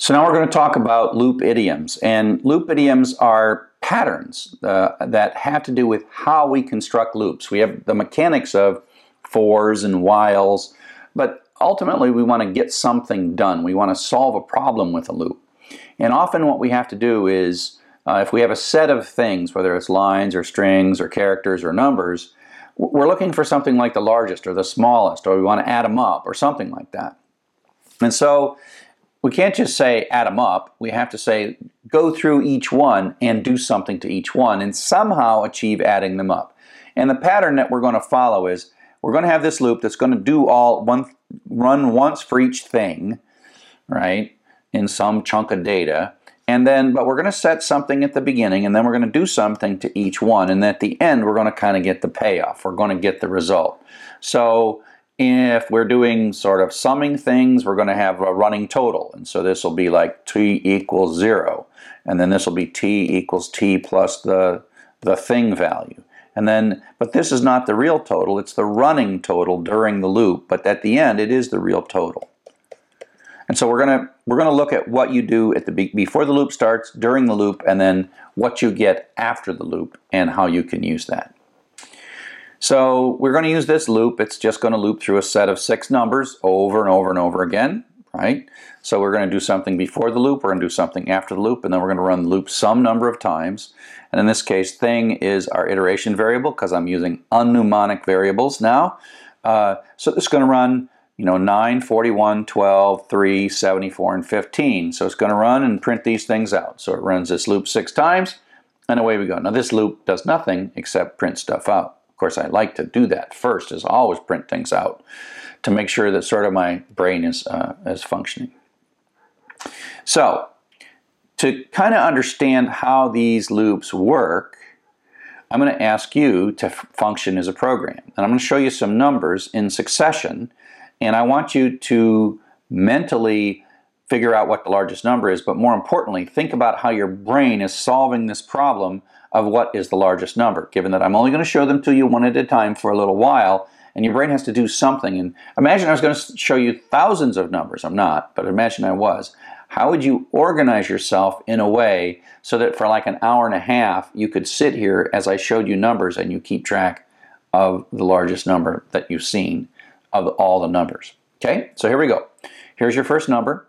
So now we're going to talk about loop idioms. And loop idioms are patterns uh, that have to do with how we construct loops. We have the mechanics of fors and whiles, but ultimately we want to get something done. We want to solve a problem with a loop. And often what we have to do is, uh, if we have a set of things, whether it's lines or strings or characters or numbers, we're looking for something like the largest or the smallest, or we want to add them up or something like that. And so we can't just say add them up. We have to say go through each one and do something to each one and somehow achieve adding them up. And the pattern that we're going to follow is we're going to have this loop that's going to do all one run once for each thing, right, in some chunk of data. And then, but we're going to set something at the beginning and then we're going to do something to each one. And at the end, we're going to kind of get the payoff. We're going to get the result. So if we're doing sort of summing things, we're going to have a running total. And so this will be like t equals 0. And then this will be t equals t plus the, the thing value. And then, but this is not the real total, it's the running total during the loop. But at the end, it is the real total. And so we're going to we're going to look at what you do at the before the loop starts, during the loop, and then what you get after the loop and how you can use that. So we're going to use this loop. It's just going to loop through a set of six numbers over and over and over again, right? So we're going to do something before the loop, we're going to do something after the loop, and then we're going to run the loop some number of times. And in this case, thing is our iteration variable because I'm using unmnemonic variables now. Uh, so this is going to run you know, 9, 41, 12, 3, 74, and 15. So it's going to run and print these things out. So it runs this loop six times, and away we go. Now this loop does nothing except print stuff out course, I like to do that first, is always print things out to make sure that sort of my brain is, uh, is functioning. So, to kind of understand how these loops work, I'm going to ask you to function as a program. And I'm going to show you some numbers in succession, and I want you to mentally figure out what the largest number is, but more importantly, think about how your brain is solving this problem of what is the largest number, given that I'm only going to show them to you one at a time for a little while, and your brain has to do something. And imagine I was going to show you thousands of numbers. I'm not, but imagine I was. How would you organize yourself in a way so that for like an hour and a half you could sit here as I showed you numbers and you keep track of the largest number that you've seen of all the numbers? Okay, so here we go. Here's your first number.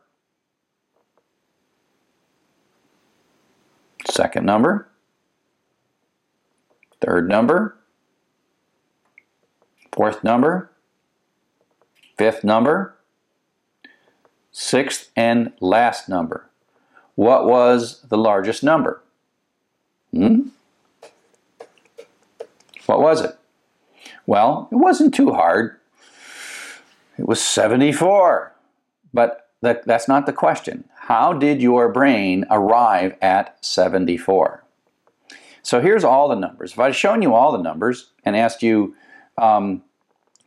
Second number third number, fourth number, fifth number, sixth and last number. What was the largest number? Hmm? What was it? Well, it wasn't too hard. It was 74. But that, that's not the question. How did your brain arrive at 74? So here's all the numbers. If I'd shown you all the numbers and asked you um,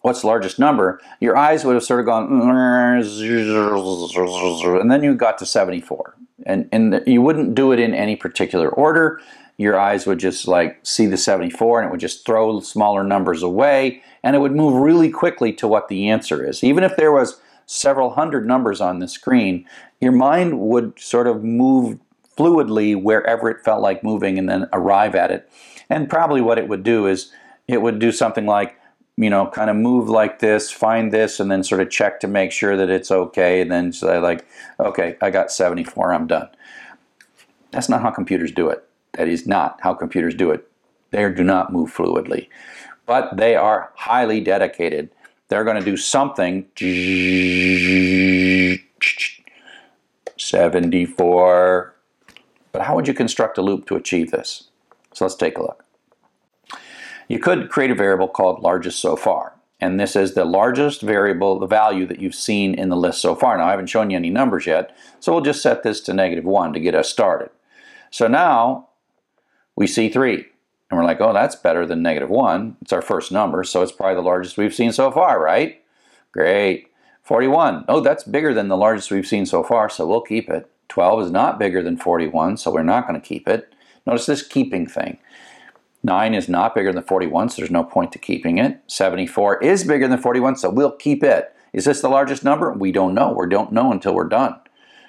what's the largest number, your eyes would have sort of gone, and then you got to 74. And, and you wouldn't do it in any particular order. Your eyes would just like see the 74 and it would just throw smaller numbers away and it would move really quickly to what the answer is. Even if there was several hundred numbers on the screen, your mind would sort of move fluidly wherever it felt like moving and then arrive at it. And probably what it would do is it would do something like, you know, kind of move like this, find this, and then sort of check to make sure that it's okay. And then say, like, okay, I got 74, I'm done. That's not how computers do it. That is not how computers do it. They do not move fluidly. But they are highly dedicated. They're going to do something. 74, but how would you construct a loop to achieve this? So let's take a look. You could create a variable called largest so far. And this is the largest variable, the value that you've seen in the list so far. Now I haven't shown you any numbers yet, so we'll just set this to negative 1 to get us started. So now we see 3. And we're like, oh, that's better than negative 1. It's our first number, so it's probably the largest we've seen so far, right? Great. 41. Oh, that's bigger than the largest we've seen so far, so we'll keep it. 12 is not bigger than 41, so we're not going to keep it. Notice this keeping thing. 9 is not bigger than 41, so there's no point to keeping it. 74 is bigger than 41, so we'll keep it. Is this the largest number? We don't know. We don't know until we're done.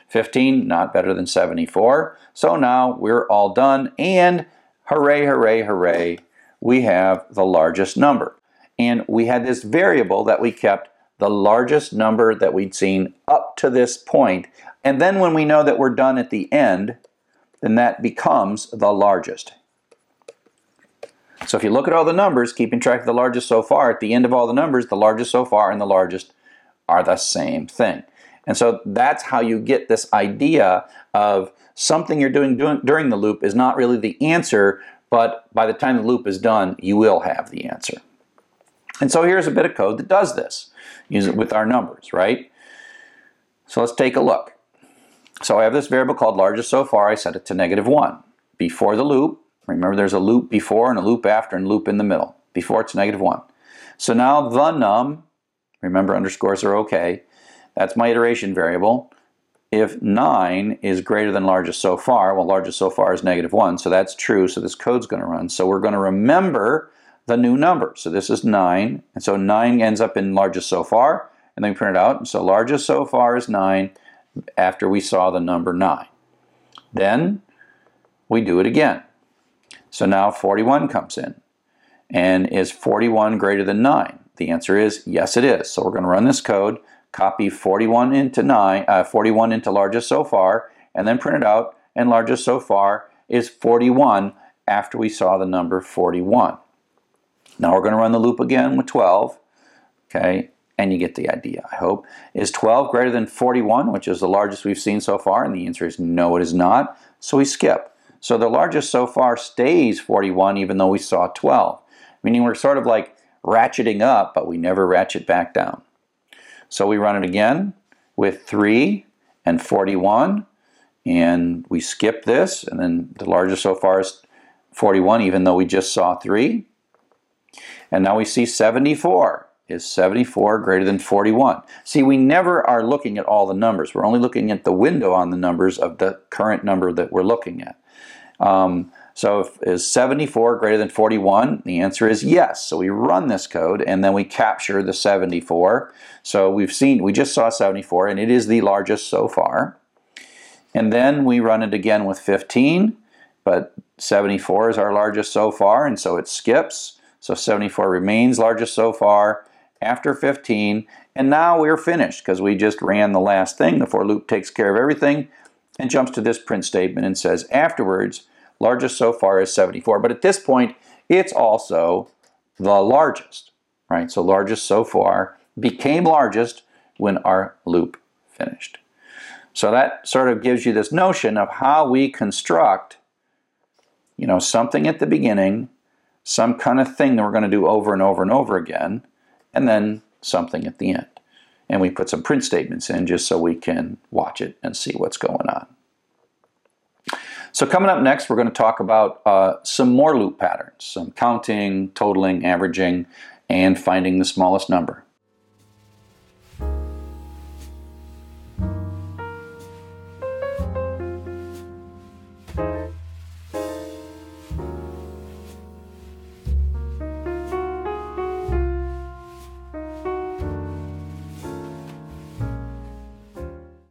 15, not better than 74. So now we're all done, and hooray, hooray, hooray, we have the largest number. And we had this variable that we kept the largest number that we'd seen up to this point. And then when we know that we're done at the end, then that becomes the largest. So if you look at all the numbers, keeping track of the largest so far, at the end of all the numbers, the largest so far and the largest are the same thing. And so that's how you get this idea of something you're doing, doing during the loop is not really the answer, but by the time the loop is done, you will have the answer. And so here's a bit of code that does this. Use it with our numbers, right? So let's take a look. So I have this variable called largest so far. I set it to negative 1. Before the loop, remember there's a loop before and a loop after and loop in the middle. Before it's negative 1. So now the num, remember underscores are okay, that's my iteration variable. If 9 is greater than largest so far, well largest so far is negative 1, so that's true, so this code's going to run. So we're going to remember the new number. So this is 9, and so 9 ends up in largest so far, and then we print it out. So largest so far is 9 after we saw the number 9. Then we do it again. So now 41 comes in. And is 41 greater than 9? The answer is yes, it is. So we're going to run this code, copy 41 into 9, uh, 41 into largest so far, and then print it out. And largest so far is 41 after we saw the number 41. Now we're going to run the loop again with 12. Okay, and you get the idea, I hope. Is 12 greater than 41, which is the largest we've seen so far? And the answer is no, it is not. So we skip. So the largest so far stays 41, even though we saw 12. Meaning we're sort of like ratcheting up, but we never ratchet back down. So we run it again with 3 and 41, and we skip this, and then the largest so far is 41, even though we just saw 3. And now we see 74. Is 74 greater than 41? See, we never are looking at all the numbers. We're only looking at the window on the numbers of the current number that we're looking at. Um, so if, is 74 greater than 41? The answer is yes. So we run this code and then we capture the 74. So we've seen, we just saw 74 and it is the largest so far. And then we run it again with 15, but 74 is our largest so far and so it skips. So 74 remains largest so far after 15. And now we're finished because we just ran the last thing. The for loop takes care of everything and jumps to this print statement and says afterwards, largest so far is 74. But at this point, it's also the largest, right? So largest so far became largest when our loop finished. So that sort of gives you this notion of how we construct, you know, something at the beginning some kind of thing that we're going to do over and over and over again, and then something at the end. And we put some print statements in just so we can watch it and see what's going on. So coming up next, we're going to talk about uh, some more loop patterns, some counting, totaling, averaging, and finding the smallest number.